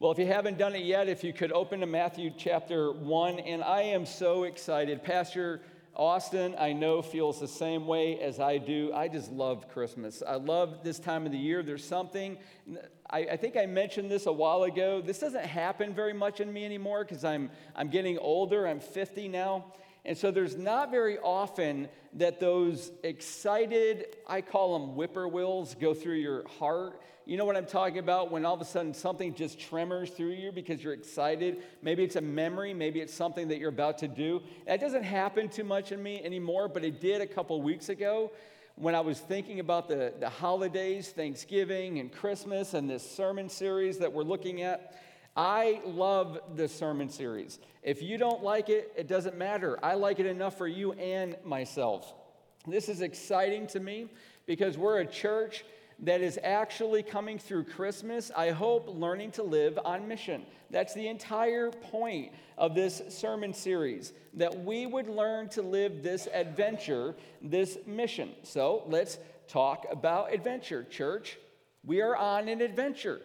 Well, if you haven't done it yet, if you could open to Matthew chapter 1, and I am so excited. Pastor Austin, I know, feels the same way as I do. I just love Christmas. I love this time of the year. There's something, I, I think I mentioned this a while ago. This doesn't happen very much in me anymore because I'm, I'm getting older. I'm 50 now. And so there's not very often that those excited, I call them whippoorwills, go through your heart. You know what I'm talking about? When all of a sudden something just tremors through you because you're excited. Maybe it's a memory, maybe it's something that you're about to do. That doesn't happen too much in me anymore, but it did a couple weeks ago when I was thinking about the, the holidays, Thanksgiving and Christmas, and this sermon series that we're looking at. I love the sermon series. If you don't like it, it doesn't matter. I like it enough for you and myself. This is exciting to me because we're a church that is actually coming through Christmas, I hope, learning to live on mission. That's the entire point of this sermon series, that we would learn to live this adventure, this mission. So let's talk about adventure, church. We are on an adventure.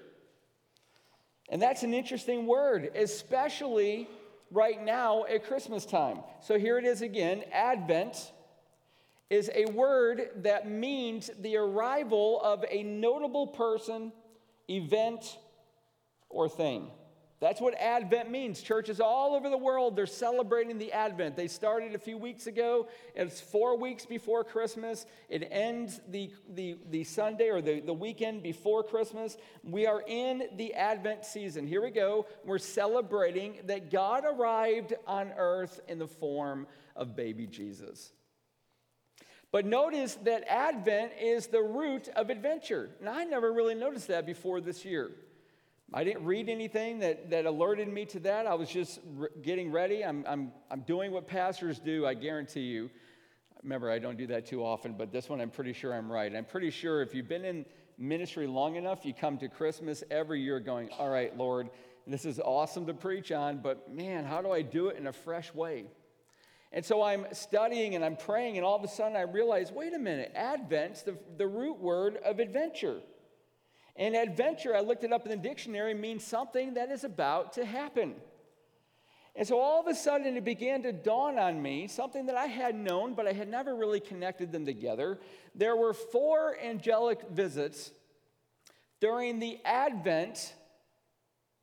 And that's an interesting word, especially right now at Christmas time. So here it is again Advent is a word that means the arrival of a notable person, event, or thing. That's what Advent means. Churches all over the world, they're celebrating the Advent. They started a few weeks ago. It's four weeks before Christmas. It ends the, the, the Sunday or the, the weekend before Christmas. We are in the Advent season. Here we go. We're celebrating that God arrived on earth in the form of baby Jesus. But notice that Advent is the root of adventure. And I never really noticed that before this year. I didn't read anything that, that alerted me to that. I was just re- getting ready. I'm, I'm, I'm doing what pastors do, I guarantee you. Remember, I don't do that too often, but this one I'm pretty sure I'm right. I'm pretty sure if you've been in ministry long enough, you come to Christmas every year going, All right, Lord, this is awesome to preach on, but man, how do I do it in a fresh way? And so I'm studying and I'm praying, and all of a sudden I realize wait a minute, Advent's the, the root word of adventure. And adventure, I looked it up in the dictionary, means something that is about to happen. And so all of a sudden it began to dawn on me something that I had known, but I had never really connected them together. There were four angelic visits during the Advent,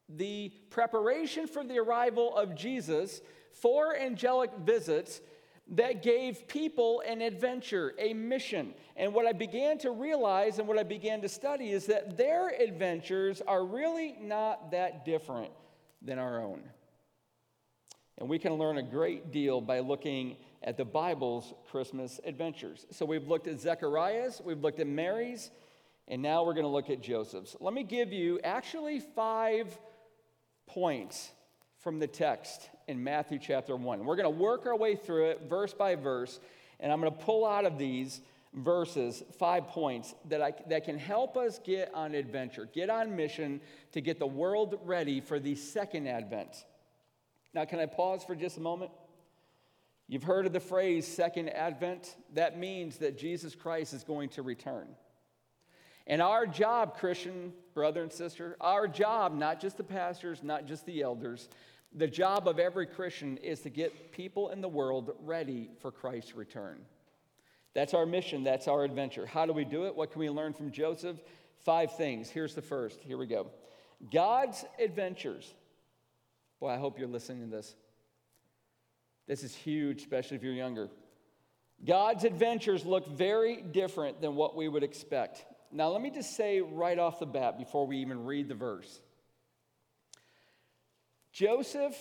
the preparation for the arrival of Jesus four angelic visits that gave people an adventure, a mission. And what I began to realize and what I began to study is that their adventures are really not that different than our own. And we can learn a great deal by looking at the Bible's Christmas adventures. So we've looked at Zechariah's, we've looked at Mary's, and now we're going to look at Joseph's. Let me give you actually five points from the text in Matthew chapter 1. We're going to work our way through it verse by verse, and I'm going to pull out of these verses five points that, I, that can help us get on adventure, get on mission to get the world ready for the second advent. Now, can I pause for just a moment? You've heard of the phrase second advent. That means that Jesus Christ is going to return. And our job, Christian brother and sister, our job, not just the pastors, not just the elders, the job of every Christian is to get people in the world ready for Christ's return. That's our mission, that's our adventure. How do we do it? What can we learn from Joseph? Five things. Here's the first. Here we go. God's adventures. Boy, I hope you're listening to this. This is huge, especially if you're younger. God's adventures look very different than what we would expect. Now, let me just say right off the bat before we even read the verse Joseph,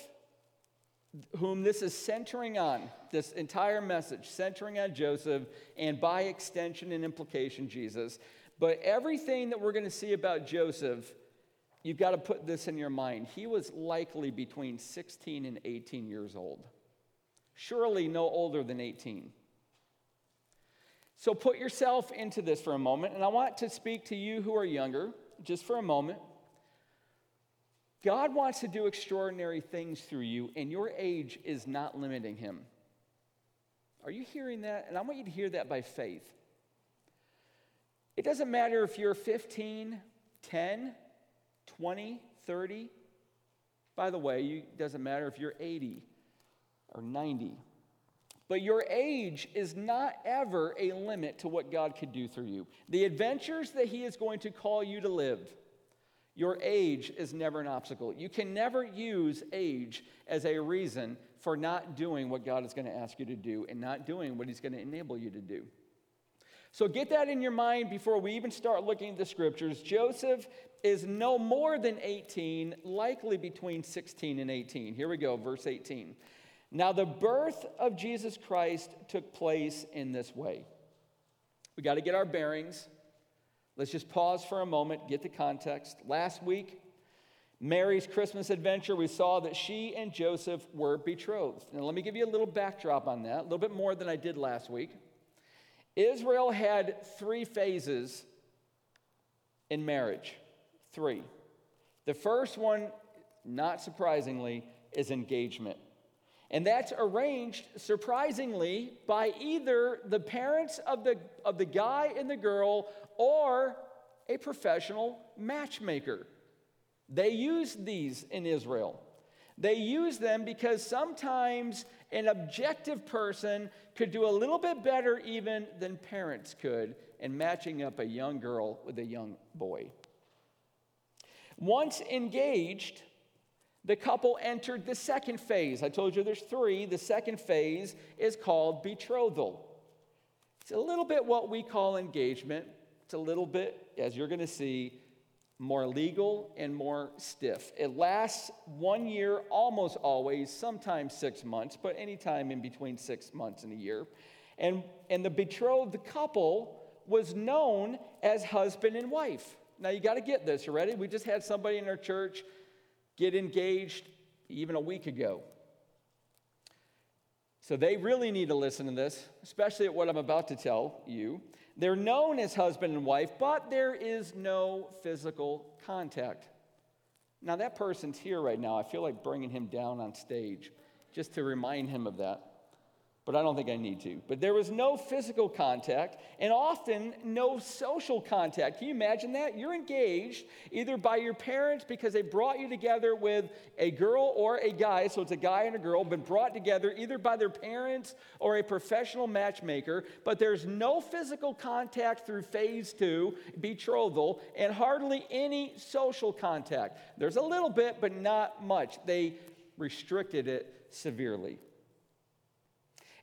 whom this is centering on, this entire message centering on Joseph, and by extension and implication, Jesus. But everything that we're going to see about Joseph, you've got to put this in your mind. He was likely between 16 and 18 years old, surely no older than 18. So put yourself into this for a moment, and I want to speak to you who are younger just for a moment. God wants to do extraordinary things through you, and your age is not limiting him. Are you hearing that? And I want you to hear that by faith. It doesn't matter if you're 15, 10, 20, 30. By the way, it doesn't matter if you're 80 or 90. But your age is not ever a limit to what God could do through you. The adventures that He is going to call you to live, your age is never an obstacle. You can never use age as a reason for not doing what God is going to ask you to do and not doing what He's going to enable you to do. So get that in your mind before we even start looking at the scriptures. Joseph is no more than 18, likely between 16 and 18. Here we go, verse 18. Now, the birth of Jesus Christ took place in this way. We got to get our bearings. Let's just pause for a moment, get the context. Last week, Mary's Christmas adventure, we saw that she and Joseph were betrothed. Now, let me give you a little backdrop on that, a little bit more than I did last week. Israel had three phases in marriage. Three. The first one, not surprisingly, is engagement. And that's arranged, surprisingly, by either the parents of the, of the guy and the girl or a professional matchmaker. They use these in Israel. They use them because sometimes an objective person could do a little bit better even than parents could in matching up a young girl with a young boy. Once engaged, the couple entered the second phase. I told you there's three. The second phase is called betrothal. It's a little bit what we call engagement. It's a little bit, as you're going to see, more legal and more stiff. It lasts one year almost always, sometimes six months, but anytime in between six months and a year. And, and the betrothed couple was known as husband and wife. Now you got to get this, you ready? We just had somebody in our church get engaged even a week ago. So they really need to listen to this, especially at what I'm about to tell you. They're known as husband and wife, but there is no physical contact. Now, that person's here right now. I feel like bringing him down on stage just to remind him of that but I don't think I need to. But there was no physical contact and often no social contact. Can you imagine that? You're engaged either by your parents because they brought you together with a girl or a guy, so it's a guy and a girl, been brought together either by their parents or a professional matchmaker, but there's no physical contact through phase two, betrothal, and hardly any social contact. There's a little bit, but not much. They restricted it severely.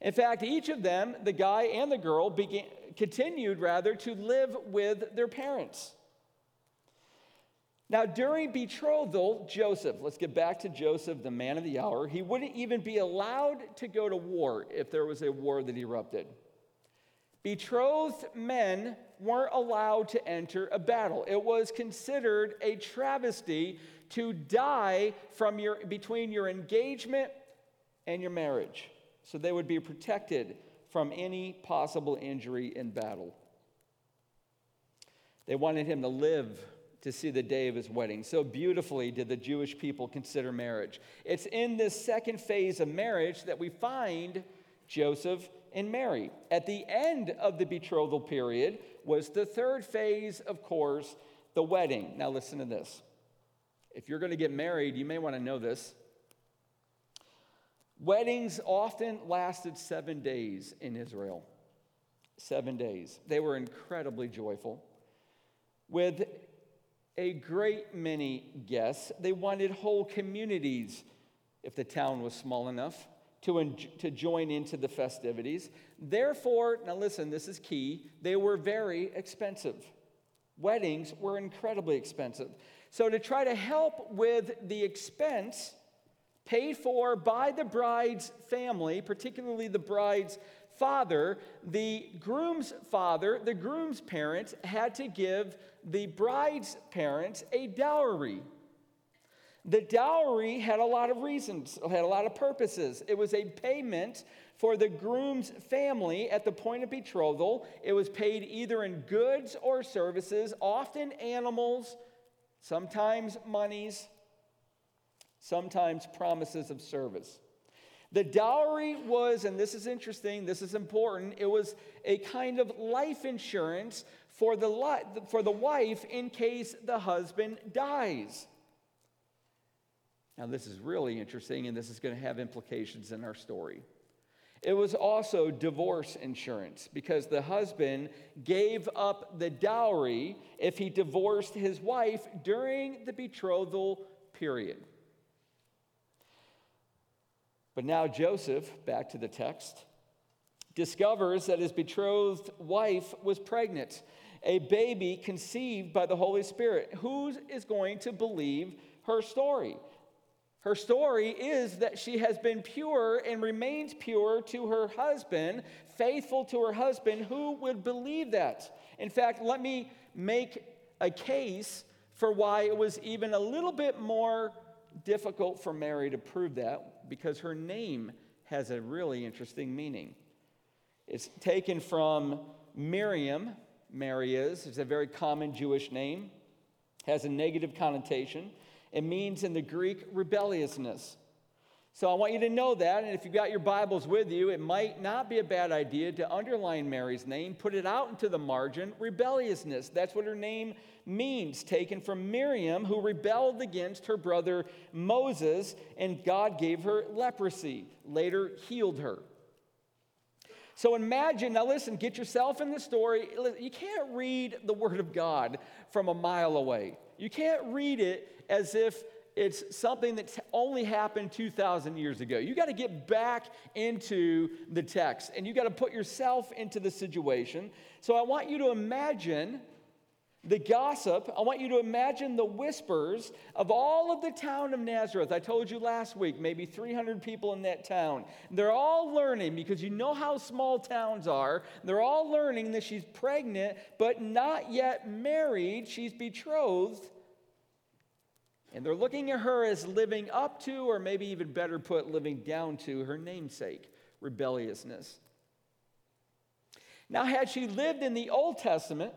In fact, each of them, the guy and the girl, began, continued rather to live with their parents. Now, during betrothal, Joseph, let's get back to Joseph, the man of the hour, he wouldn't even be allowed to go to war if there was a war that erupted. Betrothed men weren't allowed to enter a battle. It was considered a travesty to die from your, between your engagement and your marriage so they would be protected from any possible injury in battle. They wanted him to live to see the day of his wedding. So beautifully did the Jewish people consider marriage. It's in this second phase of marriage that we find Joseph and Mary. At the end of the betrothal period was the third phase, of course, the wedding. Now, listen to this. If you're going to get married, you may want to know this. Weddings often lasted seven days in Israel. Seven days. They were incredibly joyful. With a great many guests, they wanted whole communities, if the town was small enough, to, en- to join into the festivities. Therefore, now listen, this is key, they were very expensive. Weddings were incredibly expensive. So, to try to help with the expense, paid for by the bride's family, particularly the bride's father, the groom's father, the groom's parents had to give the bride's parents a dowry. The dowry had a lot of reasons, had a lot of purposes. It was a payment for the groom's family at the point of betrothal. It was paid either in goods or services, often animals, sometimes monies, sometimes promises of service. The dowry was, and this is interesting, this is important, it was a kind of life insurance for the, li- for the wife in case the husband dies. Now, this is really interesting, and this is going to have implications in our story. It was also divorce insurance because the husband gave up the dowry if he divorced his wife during the betrothal period. But now Joseph, back to the text, discovers that his betrothed wife was pregnant, a baby conceived by the Holy Spirit. Who is going to believe her story? Her story is that she has been pure and remains pure to her husband, faithful to her husband. Who would believe that? In fact, let me make a case for why it was even a little bit more difficult for Mary to prove that because her name has a really interesting meaning. It's taken from Miriam, Mary is. It's a very common Jewish name, has a negative connotation. It means in the Greek rebelliousness. So I want you to know that, and if you've got your Bibles with you, it might not be a bad idea to underline Mary's name, put it out into the margin rebelliousness. That's what her name means, taken from Miriam, who rebelled against her brother Moses, and God gave her leprosy, later healed her. So imagine, now listen, get yourself in the story. You can't read the Word of God from a mile away. You can't read it as if it's something that only happened 2,000 years ago. You got to get back into the text and you got to put yourself into the situation. So I want you to imagine the gossip. I want you to imagine the whispers of all of the town of Nazareth. I told you last week, maybe 300 people in that town. They're all learning because you know how small towns are. They're all learning that she's pregnant, but not yet married. She's betrothed and they're looking at her as living up to, or maybe even better put, living down to her namesake, rebelliousness. Now, had she lived in the Old Testament,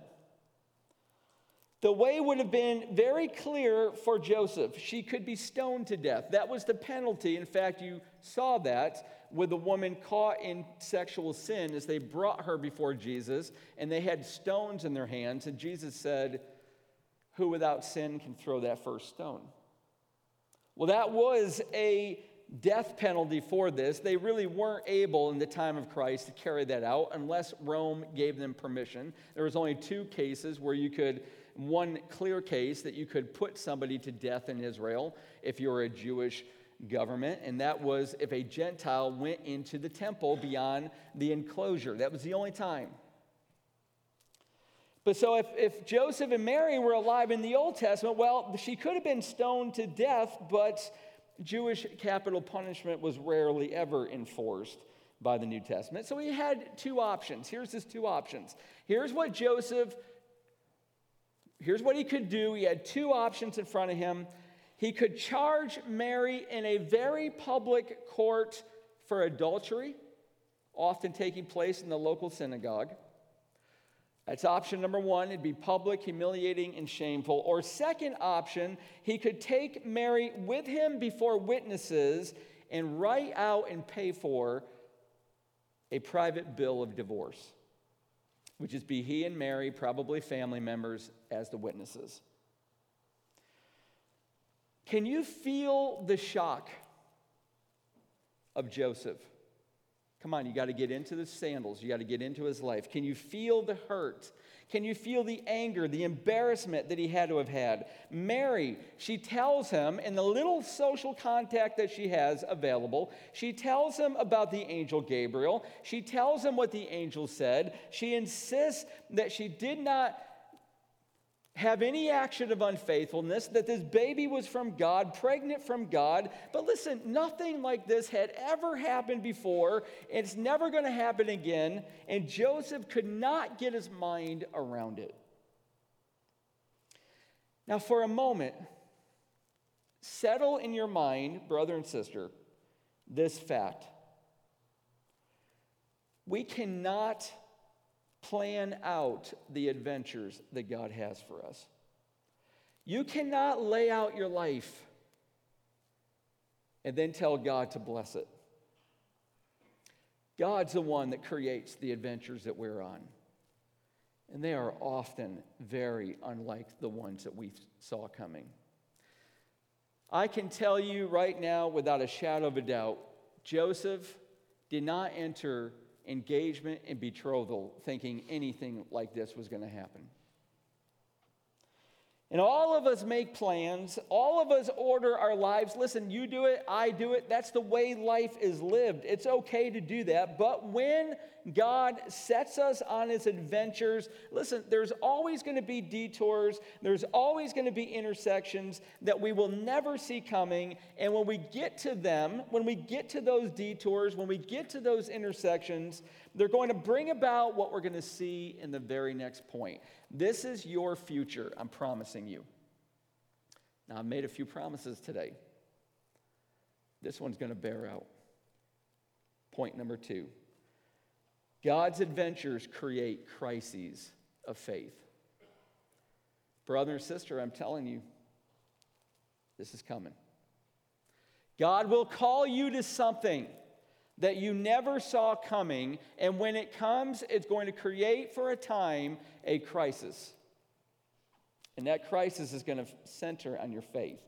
the way would have been very clear for Joseph. She could be stoned to death. That was the penalty. In fact, you saw that with the woman caught in sexual sin as they brought her before Jesus and they had stones in their hands. And Jesus said, who without sin can throw that first stone? Well, that was a death penalty for this. They really weren't able in the time of Christ to carry that out unless Rome gave them permission. There was only two cases where you could one clear case that you could put somebody to death in Israel if you were a Jewish government, and that was if a Gentile went into the temple beyond the enclosure. That was the only time. But so if, if Joseph and Mary were alive in the Old Testament, well, she could have been stoned to death, but Jewish capital punishment was rarely ever enforced by the New Testament. So he had two options. Here's his two options. Here's what Joseph, here's what he could do. He had two options in front of him. He could charge Mary in a very public court for adultery, often taking place in the local synagogue. That's option number one. It'd be public, humiliating, and shameful. Or, second option, he could take Mary with him before witnesses and write out and pay for a private bill of divorce, which is be he and Mary, probably family members, as the witnesses. Can you feel the shock of Joseph? Come on, you got to get into the sandals. You got to get into his life. Can you feel the hurt? Can you feel the anger, the embarrassment that he had to have had? Mary, she tells him in the little social contact that she has available, she tells him about the angel Gabriel. She tells him what the angel said. She insists that she did not have any action of unfaithfulness, that this baby was from God, pregnant from God. But listen, nothing like this had ever happened before. and It's never going to happen again. And Joseph could not get his mind around it. Now, for a moment, settle in your mind, brother and sister, this fact. We cannot plan out the adventures that God has for us. You cannot lay out your life and then tell God to bless it. God's the one that creates the adventures that we're on. And they are often very unlike the ones that we saw coming. I can tell you right now, without a shadow of a doubt, Joseph did not enter engagement and betrothal thinking anything like this was going to happen. And all of us make plans. All of us order our lives. Listen, you do it, I do it. That's the way life is lived. It's okay to do that. But when God sets us on his adventures, listen, there's always going to be detours, there's always going to be intersections that we will never see coming. And when we get to them, when we get to those detours, when we get to those intersections, they're going to bring about what we're going to see in the very next point. This is your future, I'm promising you. Now, I've made a few promises today. This one's going to bear out. Point number two God's adventures create crises of faith. Brother and sister, I'm telling you, this is coming. God will call you to something that you never saw coming, and when it comes, it's going to create for a time a crisis. And that crisis is going to center on your faith.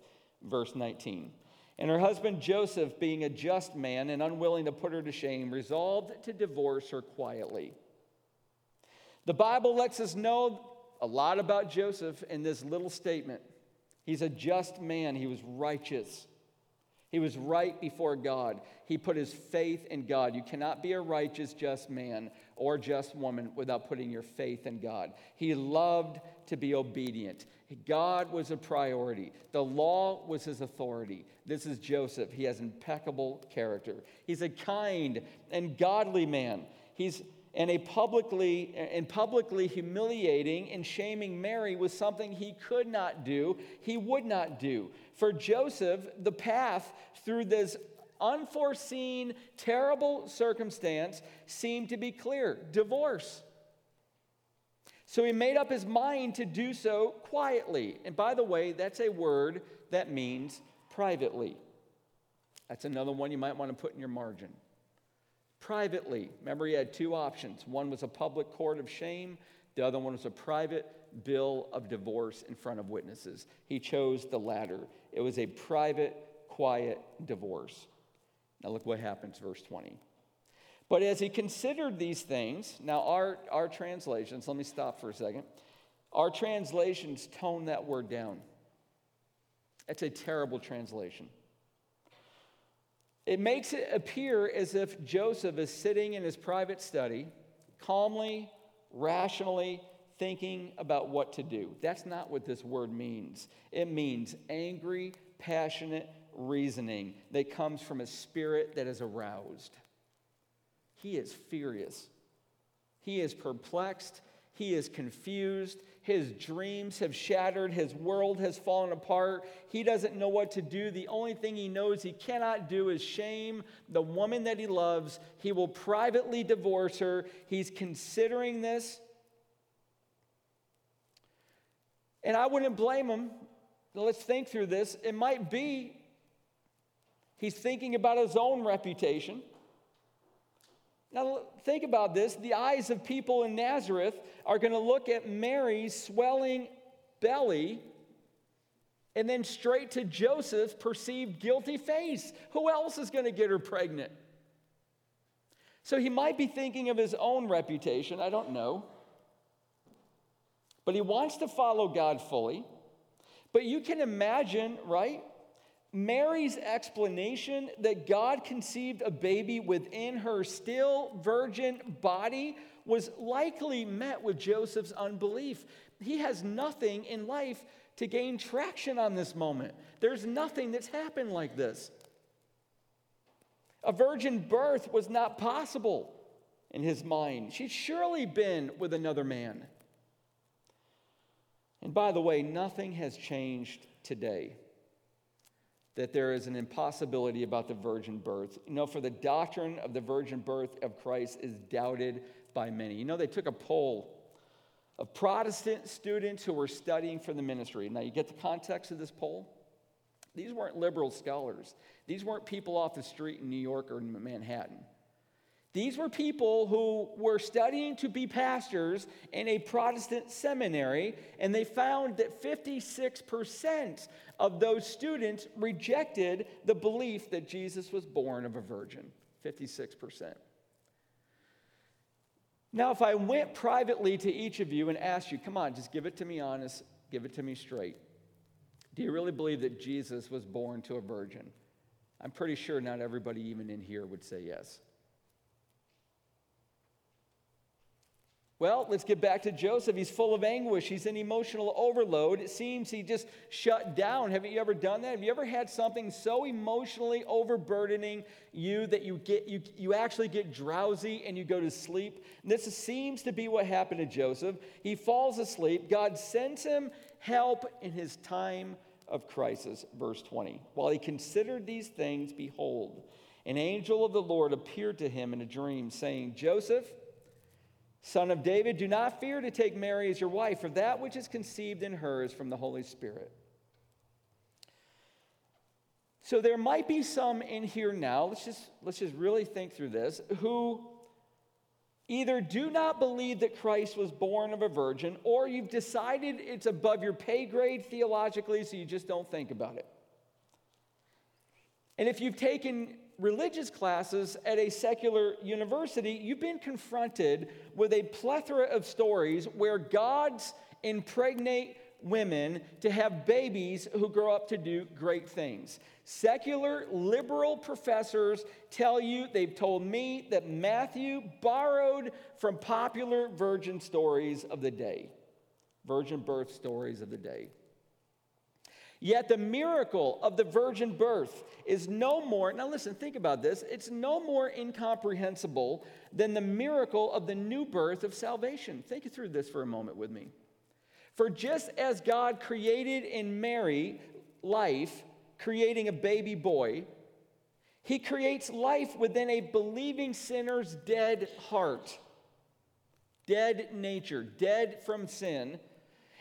Verse 19. And her husband Joseph, being a just man and unwilling to put her to shame, resolved to divorce her quietly. The Bible lets us know a lot about Joseph in this little statement. He's a just man, he was righteous. He was right before God. He put his faith in God. You cannot be a righteous, just man or just woman without putting your faith in God. He loved to be obedient. God was a priority. The law was his authority. This is Joseph. He has impeccable character. He's a kind and godly man. He's and a publicly and publicly humiliating and shaming Mary was something he could not do, he would not do. For Joseph, the path through this unforeseen, terrible circumstance seemed to be clear divorce. So he made up his mind to do so quietly. And by the way, that's a word that means privately. That's another one you might want to put in your margin privately. Remember, he had two options one was a public court of shame, the other one was a private bill of divorce in front of witnesses. He chose the latter. It was a private, quiet divorce. Now, look what happens, verse 20. But as he considered these things, now our, our translations, let me stop for a second. Our translations tone that word down. It's a terrible translation. It makes it appear as if Joseph is sitting in his private study, calmly, rationally thinking about what to do. That's not what this word means. It means angry, passionate reasoning that comes from a spirit that is aroused. He is furious. He is perplexed. He is confused. His dreams have shattered. His world has fallen apart. He doesn't know what to do. The only thing he knows he cannot do is shame the woman that he loves. He will privately divorce her. He's considering this. And I wouldn't blame him. Let's think through this. It might be he's thinking about his own reputation. Now, think about this. The eyes of people in Nazareth are going to look at Mary's swelling belly and then straight to Joseph's perceived guilty face. Who else is going to get her pregnant? So he might be thinking of his own reputation. I don't know. But he wants to follow God fully. But you can imagine, right? Mary's explanation that God conceived a baby within her still virgin body was likely met with Joseph's unbelief. He has nothing in life to gain traction on this moment. There's nothing that's happened like this. A virgin birth was not possible in his mind. She'd surely been with another man. And by the way, nothing has changed today that there is an impossibility about the virgin birth. You know, for the doctrine of the virgin birth of Christ is doubted by many. You know, they took a poll of Protestant students who were studying for the ministry. Now, you get the context of this poll? These weren't liberal scholars, these weren't people off the street in New York or in Manhattan. These were people who were studying to be pastors in a Protestant seminary, and they found that 56% of those students rejected the belief that Jesus was born of a virgin. 56%. Now, if I went privately to each of you and asked you, come on, just give it to me honest, give it to me straight. Do you really believe that Jesus was born to a virgin? I'm pretty sure not everybody, even in here, would say yes. Well, let's get back to Joseph. He's full of anguish. He's in emotional overload. It seems he just shut down. Haven't you ever done that? Have you ever had something so emotionally overburdening you that you get you, you actually get drowsy and you go to sleep? And this seems to be what happened to Joseph. He falls asleep. God sends him help in his time of crisis. Verse 20. While he considered these things, behold, an angel of the Lord appeared to him in a dream, saying, Joseph, Son of David, do not fear to take Mary as your wife, for that which is conceived in her is from the Holy Spirit. So there might be some in here now, let's just, let's just really think through this, who either do not believe that Christ was born of a virgin, or you've decided it's above your pay grade theologically, so you just don't think about it. And if you've taken religious classes at a secular university, you've been confronted with a plethora of stories where gods impregnate women to have babies who grow up to do great things. Secular liberal professors tell you, they've told me, that Matthew borrowed from popular virgin stories of the day, virgin birth stories of the day. Yet the miracle of the virgin birth is no more, now listen, think about this, it's no more incomprehensible than the miracle of the new birth of salvation. Think through this for a moment with me. For just as God created in Mary life, creating a baby boy, he creates life within a believing sinner's dead heart, dead nature, dead from sin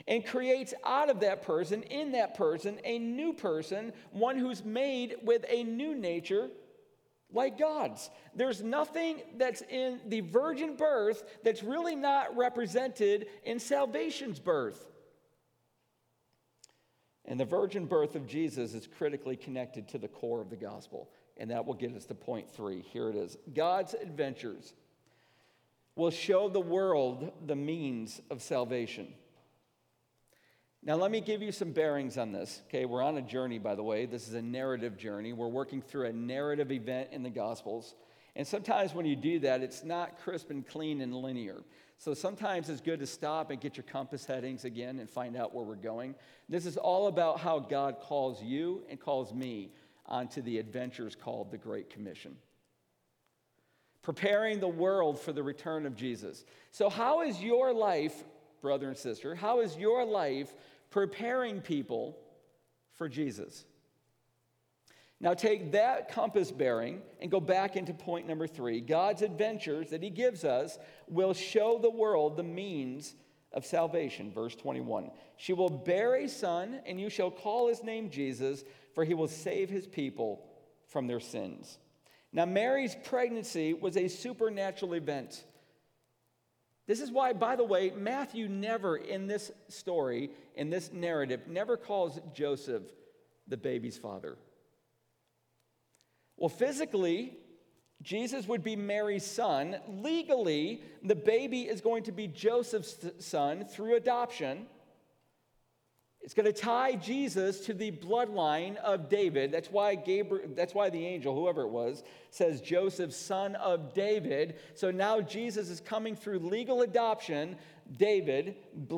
and creates out of that person, in that person, a new person, one who's made with a new nature like God's. There's nothing that's in the virgin birth that's really not represented in salvation's birth. And the virgin birth of Jesus is critically connected to the core of the gospel. And that will get us to point three. Here it is God's adventures will show the world the means of salvation. Now, let me give you some bearings on this. Okay, we're on a journey, by the way. This is a narrative journey. We're working through a narrative event in the Gospels. And sometimes when you do that, it's not crisp and clean and linear. So sometimes it's good to stop and get your compass headings again and find out where we're going. This is all about how God calls you and calls me onto the adventures called the Great Commission. Preparing the world for the return of Jesus. So, how is your life, brother and sister, how is your life preparing people for Jesus. Now, take that compass bearing and go back into point number three. God's adventures that He gives us will show the world the means of salvation. Verse 21 She will bear a son, and you shall call his name Jesus, for he will save his people from their sins. Now, Mary's pregnancy was a supernatural event. This is why, by the way, Matthew never in this story, in this narrative, never calls Joseph the baby's father. Well, physically, Jesus would be Mary's son. Legally, the baby is going to be Joseph's son through adoption. It's going to tie Jesus to the bloodline of David. That's why Gabriel, that's why the angel, whoever it was, says Joseph, son of David. So now Jesus is coming through legal adoption. David,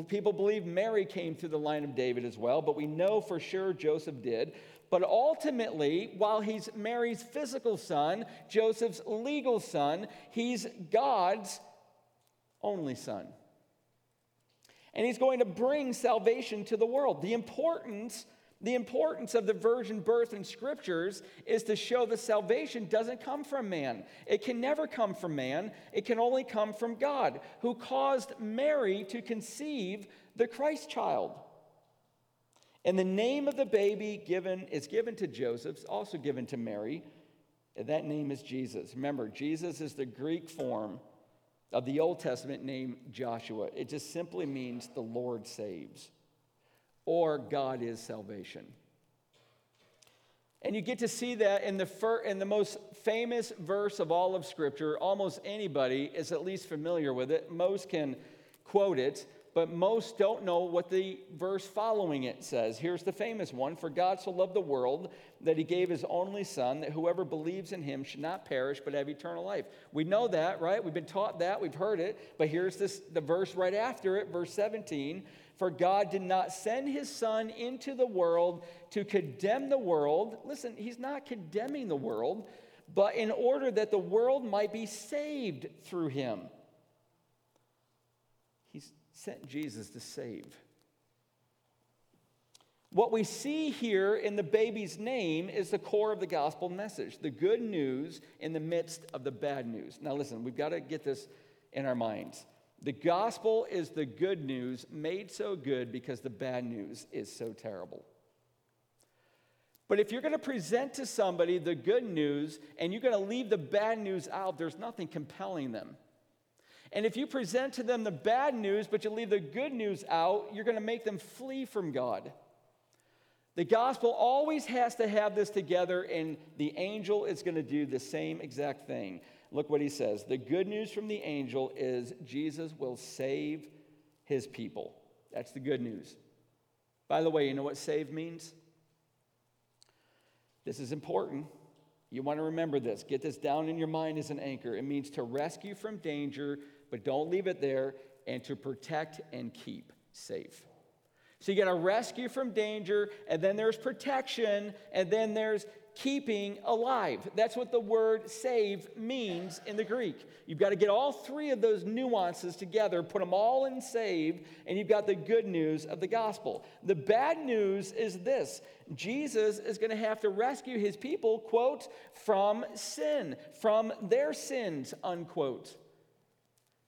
people believe Mary came through the line of David as well, but we know for sure Joseph did. But ultimately, while he's Mary's physical son, Joseph's legal son, he's God's only son and he's going to bring salvation to the world. The importance the importance of the virgin birth in scriptures is to show that salvation doesn't come from man. It can never come from man. It can only come from God, who caused Mary to conceive the Christ child. And the name of the baby given is given to Joseph, also given to Mary, And that name is Jesus. Remember, Jesus is the Greek form of the Old Testament name Joshua. It just simply means the Lord saves or God is salvation. And you get to see that in the, fir- in the most famous verse of all of Scripture. Almost anybody is at least familiar with it. Most can quote it, but most don't know what the verse following it says. Here's the famous one For God so loved the world that he gave his only Son, that whoever believes in him should not perish but have eternal life. We know that, right? We've been taught that, we've heard it, but here's this, the verse right after it, verse 17. For God did not send his Son into the world to condemn the world. Listen, he's not condemning the world, but in order that the world might be saved through him. Sent Jesus to save. What we see here in the baby's name is the core of the gospel message the good news in the midst of the bad news. Now, listen, we've got to get this in our minds. The gospel is the good news made so good because the bad news is so terrible. But if you're going to present to somebody the good news and you're going to leave the bad news out, there's nothing compelling them. And if you present to them the bad news, but you leave the good news out, you're going to make them flee from God. The gospel always has to have this together, and the angel is going to do the same exact thing. Look what he says. The good news from the angel is Jesus will save his people. That's the good news. By the way, you know what save means? This is important. You want to remember this. Get this down in your mind as an anchor. It means to rescue from danger, but don't leave it there, and to protect and keep safe. So you got to rescue from danger, and then there's protection, and then there's keeping alive. That's what the word save means in the Greek. You've got to get all three of those nuances together, put them all in save, and you've got the good news of the gospel. The bad news is this Jesus is going to have to rescue his people, quote, from sin, from their sins, unquote.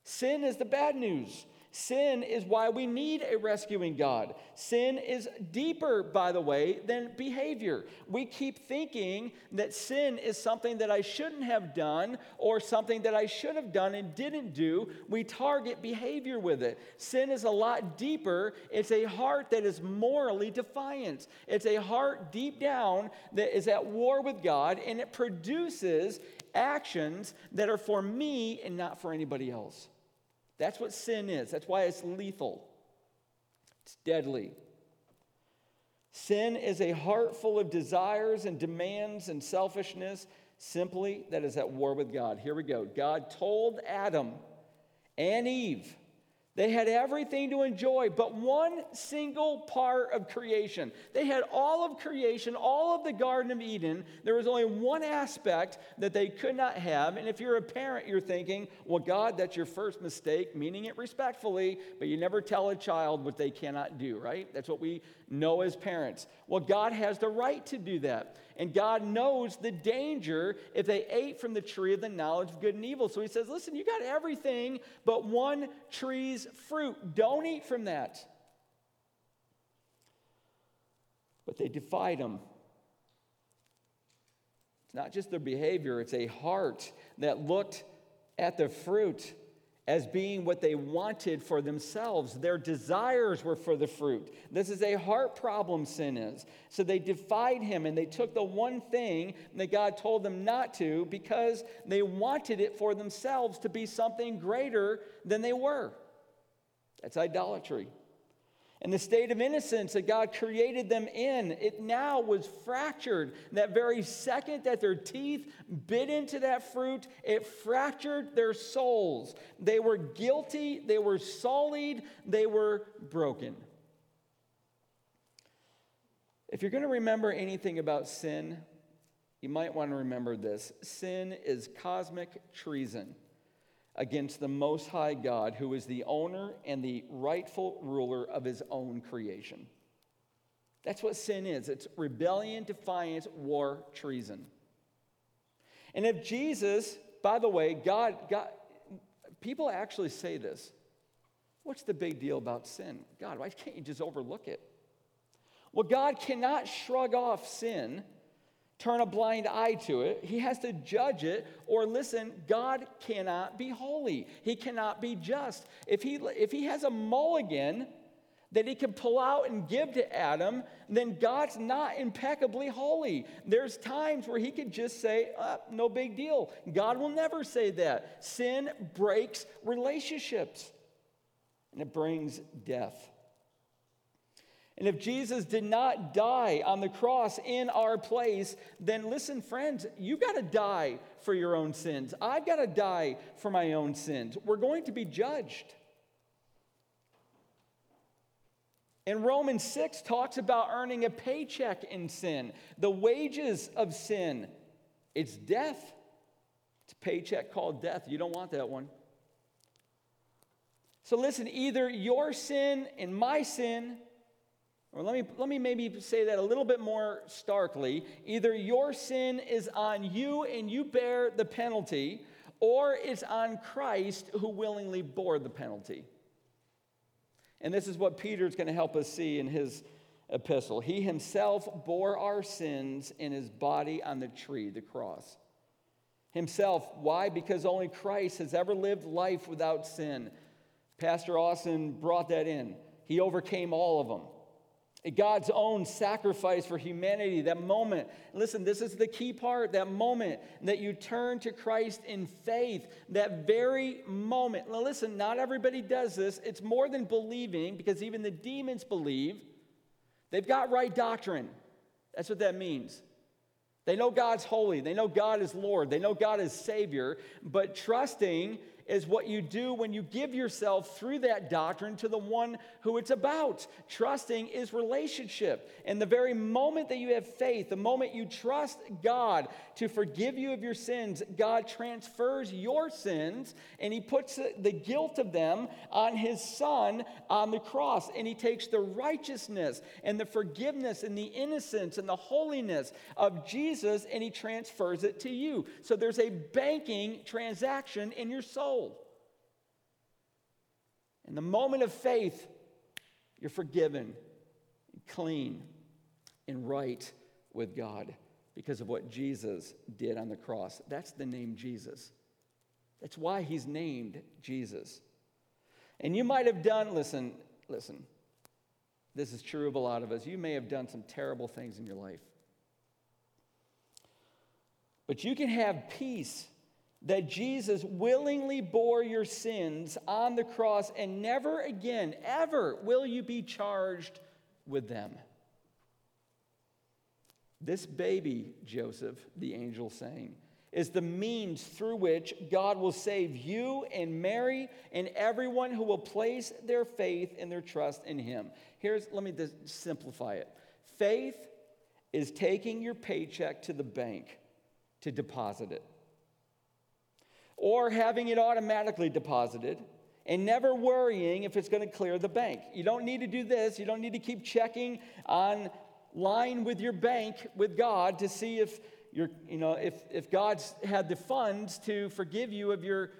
Sin is the bad news. Sin is why we need a rescuing God. Sin is deeper, by the way, than behavior. We keep thinking that sin is something that I shouldn't have done or something that I should have done and didn't do. We target behavior with it. Sin is a lot deeper. It's a heart that is morally defiant, it's a heart deep down that is at war with God, and it produces actions that are for me and not for anybody else. That's what sin is. That's why it's lethal, it's deadly. Sin is a heart full of desires and demands and selfishness, simply that is at war with God. Here we go. God told Adam and Eve they had everything to enjoy, but one single part of creation. They had all of creation, all of the Garden of Eden. There was only one aspect that they could not have. And if you're a parent, you're thinking, well, God, that's your first mistake, meaning it respectfully, but you never tell a child what they cannot do, right? That's what we know as parents. Well, God has the right to do that. And God knows the danger if they ate from the tree of the knowledge of good and evil. So he says, Listen, you got everything but one tree's fruit. Don't eat from that. But they defied him. It's not just their behavior, it's a heart that looked at the fruit as being what they wanted for themselves. Their desires were for the fruit. This is a heart problem, sin is. So they defied him and they took the one thing that God told them not to because they wanted it for themselves to be something greater than they were. That's idolatry. And the state of innocence that God created them in, it now was fractured. That very second that their teeth bit into that fruit, it fractured their souls. They were guilty, they were sullied, they were broken. If you're going to remember anything about sin, you might want to remember this sin is cosmic treason against the Most High God, who is the owner and the rightful ruler of his own creation. That's what sin is it's rebellion, defiance, war, treason. And if Jesus, by the way, God, God, people actually say this what's the big deal about sin? God, why can't you just overlook it? Well, God cannot shrug off sin turn a blind eye to it. He has to judge it. Or listen, God cannot be holy. He cannot be just. If he, if he has a mulligan that he can pull out and give to Adam, then God's not impeccably holy. There's times where he could just say, uh, no big deal. God will never say that. Sin breaks relationships and it brings death. And if Jesus did not die on the cross in our place, then listen, friends, you've got to die for your own sins. I've got to die for my own sins. We're going to be judged. And Romans 6 talks about earning a paycheck in sin. The wages of sin, it's death. It's a paycheck called death. You don't want that one. So listen, either your sin and my sin, or let me, let me maybe say that a little bit more starkly. Either your sin is on you and you bear the penalty, or it's on Christ who willingly bore the penalty. And this is what Peter is going to help us see in his epistle. He himself bore our sins in his body on the tree, the cross. Himself. Why? Because only Christ has ever lived life without sin. Pastor Austin brought that in. He overcame all of them. God's own sacrifice for humanity, that moment. Listen, this is the key part that moment that you turn to Christ in faith, that very moment. Now, listen, not everybody does this. It's more than believing because even the demons believe. They've got right doctrine. That's what that means. They know God's holy, they know God is Lord, they know God is Savior, but trusting is what you do when you give yourself through that doctrine to the one who it's about. Trusting is relationship. And the very moment that you have faith, the moment you trust God to forgive you of your sins, God transfers your sins and He puts the guilt of them on His Son on the cross. And He takes the righteousness and the forgiveness and the innocence and the holiness of Jesus and He transfers it to you. So there's a banking transaction in your soul. In the moment of faith, you're forgiven, clean, and right with God because of what Jesus did on the cross. That's the name Jesus. That's why he's named Jesus. And you might have done, listen, listen, this is true of a lot of us. You may have done some terrible things in your life. But you can have peace that Jesus willingly bore your sins on the cross, and never again, ever will you be charged with them. This baby, Joseph, the angel saying, is the means through which God will save you and Mary and everyone who will place their faith and their trust in him. Here's, let me just simplify it faith is taking your paycheck to the bank to deposit it or having it automatically deposited and never worrying if it's going to clear the bank. You don't need to do this. You don't need to keep checking on line with your bank with God to see if you're, you know, if, if God's had the funds to forgive you of your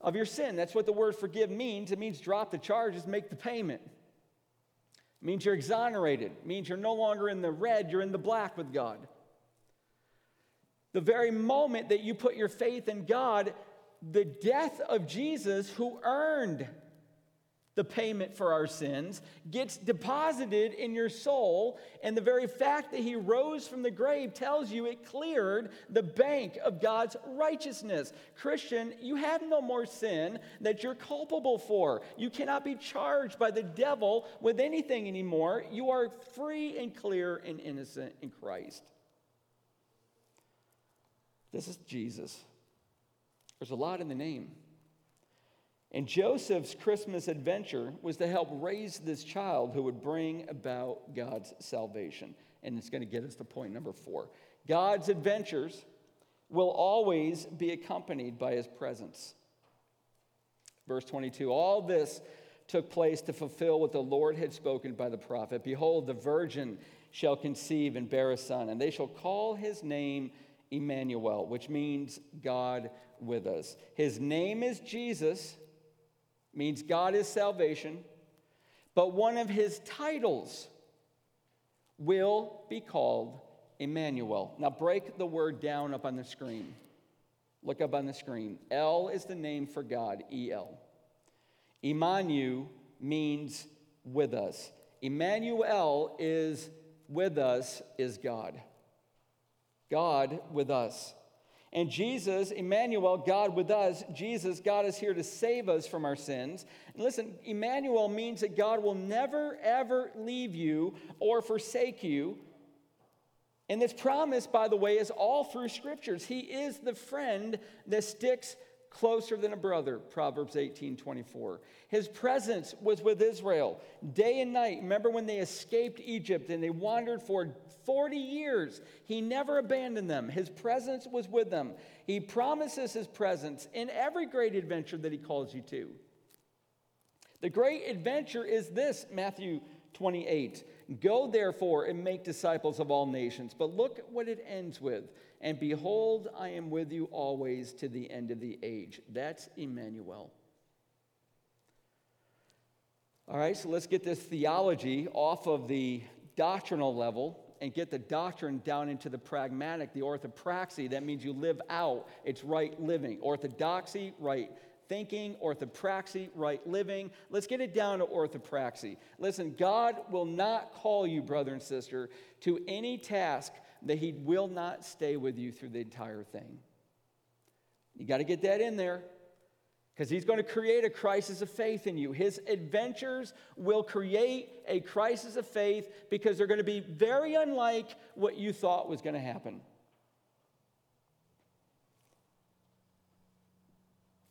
of your sin. That's what the word forgive means. It means drop the charges, make the payment. It means you're exonerated. It means you're no longer in the red, you're in the black with God. The very moment that you put your faith in God, the death of Jesus, who earned the payment for our sins, gets deposited in your soul. And the very fact that he rose from the grave tells you it cleared the bank of God's righteousness. Christian, you have no more sin that you're culpable for. You cannot be charged by the devil with anything anymore. You are free and clear and innocent in Christ. This is Jesus. There's a lot in the name. And Joseph's Christmas adventure was to help raise this child who would bring about God's salvation. And it's going to get us to point number four. God's adventures will always be accompanied by his presence. Verse 22 All this took place to fulfill what the Lord had spoken by the prophet Behold, the virgin shall conceive and bear a son, and they shall call his name Emmanuel, which means God with us. His name is Jesus, means God is salvation, but one of his titles will be called Emmanuel. Now break the word down up on the screen. Look up on the screen. El is the name for God, E L. Emmanuel means with us. Emmanuel is with us, is God. God with us. And Jesus, Emmanuel, God with us, Jesus, God is here to save us from our sins. And listen, Emmanuel means that God will never, ever leave you or forsake you. And this promise, by the way, is all through scriptures. He is the friend that sticks closer than a brother, Proverbs 18 24. His presence was with Israel day and night. Remember when they escaped Egypt and they wandered for 40 years? He never abandoned them. His presence was with them. He promises his presence in every great adventure that he calls you to. The great adventure is this Matthew 28. Go therefore and make disciples of all nations. But look what it ends with. And behold, I am with you always to the end of the age. That's Emmanuel. All right, so let's get this theology off of the doctrinal level and get the doctrine down into the pragmatic, the orthopraxy. That means you live out, it's right living. Orthodoxy, right thinking, orthopraxy, right living. Let's get it down to orthopraxy. Listen, God will not call you, brother and sister, to any task that He will not stay with you through the entire thing. You got to get that in there because He's going to create a crisis of faith in you. His adventures will create a crisis of faith because they're going to be very unlike what you thought was going to happen.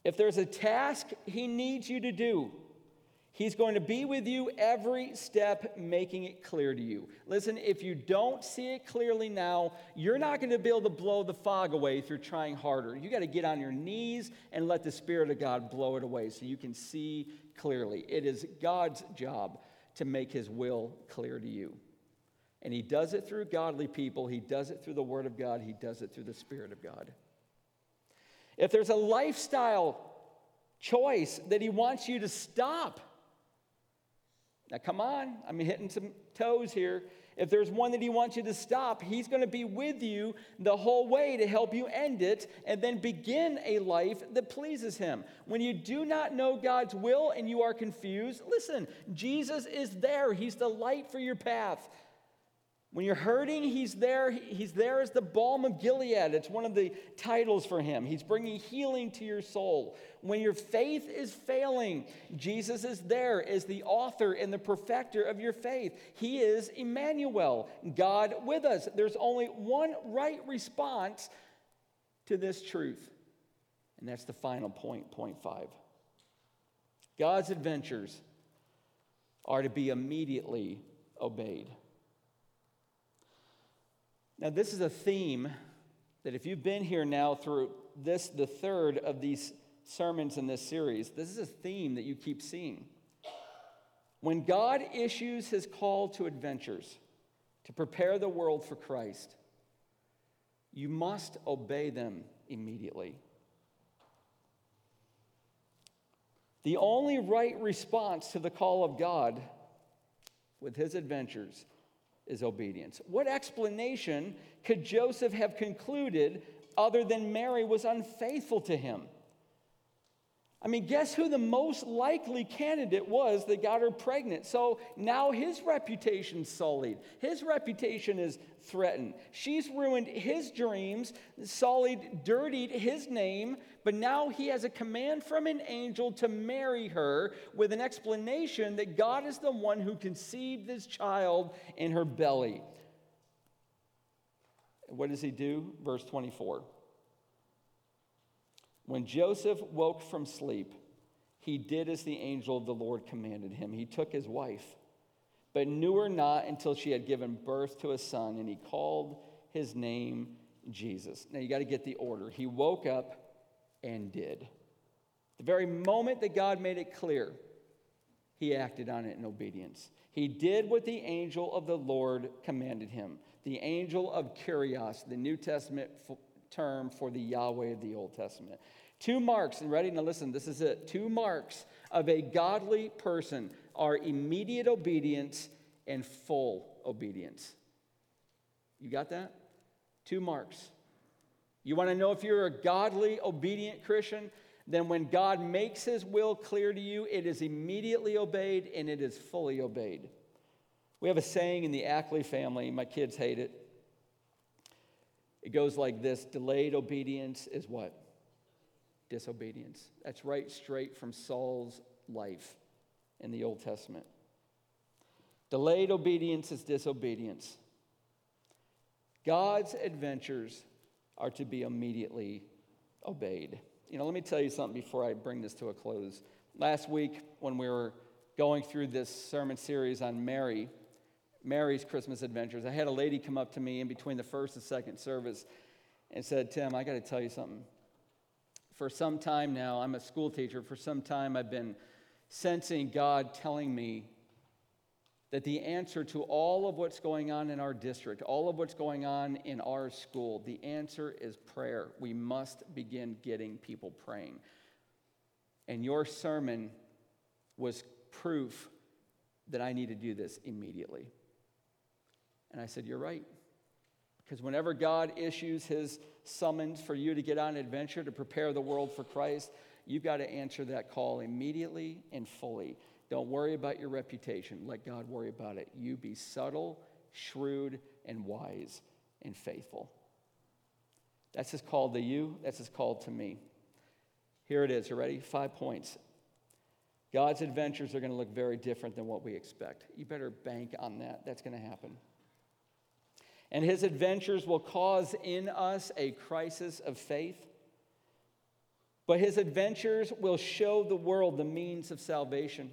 If there's a task He needs you to do, He's going to be with you every step, making it clear to you. Listen, if you don't see it clearly now, you're not going to be able to blow the fog away you're trying harder. You got to get on your knees and let the Spirit of God blow it away so you can see clearly. It is God's job to make His will clear to you. And He does it through godly people, He does it through the Word of God, He does it through the Spirit of God. If there's a lifestyle choice that He wants you to stop, now, come on, I'm hitting some toes here. If there's one that he wants you to stop, he's going to be with you the whole way to help you end it and then begin a life that pleases him. When you do not know God's will and you are confused, listen, Jesus is there. He's the light for your path. When you're hurting, he's there. He's there as the balm of Gilead. It's one of the titles for him. He's bringing healing to your soul. When your faith is failing, Jesus is there as the author and the perfecter of your faith. He is Emmanuel, God with us. There's only one right response to this truth, and that's the final point, point five. God's adventures are to be immediately obeyed. Now, this is a theme that if you've been here now through this, the third of these sermons in this series, this is a theme that you keep seeing. When God issues his call to adventures to prepare the world for Christ, you must obey them immediately. The only right response to the call of God with his adventures is obedience. What explanation could Joseph have concluded other than Mary was unfaithful to him? I mean, guess who the most likely candidate was that got her pregnant? So now his reputation's sullied. His reputation is threatened. She's ruined his dreams, sullied, dirtied his name, but now he has a command from an angel to marry her with an explanation that God is the one who conceived this child in her belly. What does he do? Verse 24. When Joseph woke from sleep, he did as the angel of the Lord commanded him. He took his wife, but knew her not until she had given birth to a son, and he called his name Jesus. Now you got to get the order. He woke up and did. The very moment that God made it clear, he acted on it in obedience. He did what the angel of the Lord commanded him. The angel of Kyrios, the New Testament term for the Yahweh of the Old Testament. Two marks, and ready? Now listen, this is it. Two marks of a godly person are immediate obedience and full obedience. You got that? Two marks. You want to know if you're a godly, obedient Christian? Then, when God makes his will clear to you, it is immediately obeyed and it is fully obeyed. We have a saying in the Ackley family, my kids hate it. It goes like this Delayed obedience is what? Disobedience. That's right straight from Saul's life in the Old Testament. Delayed obedience is disobedience. God's adventures are to be immediately obeyed. You know, let me tell you something before I bring this to a close. Last week, when we were going through this sermon series on Mary, Mary's Christmas adventures, I had a lady come up to me in between the first and second service and said, Tim, I got to tell you something. For some time now, I'm a school teacher. For some time, I've been sensing God telling me that the answer to all of what's going on in our district, all of what's going on in our school, the answer is prayer. We must begin getting people praying. And your sermon was proof that I need to do this immediately. And I said, You're right. Because whenever God issues his summons for you to get on an adventure to prepare the world for Christ, you've got to answer that call immediately and fully. Don't worry about your reputation. Let God worry about it. You be subtle, shrewd, and wise and faithful. That's his call to you. That's his call to me. Here it is. You ready? Five points. God's adventures are going to look very different than what we expect. You better bank on that. That's going to happen. And his adventures will cause in us a crisis of faith. But his adventures will show the world the means of salvation.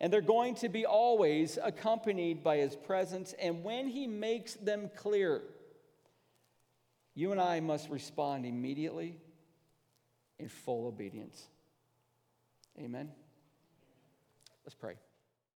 And they're going to be always accompanied by his presence. And when he makes them clear, you and I must respond immediately in full obedience. Amen. Let's pray.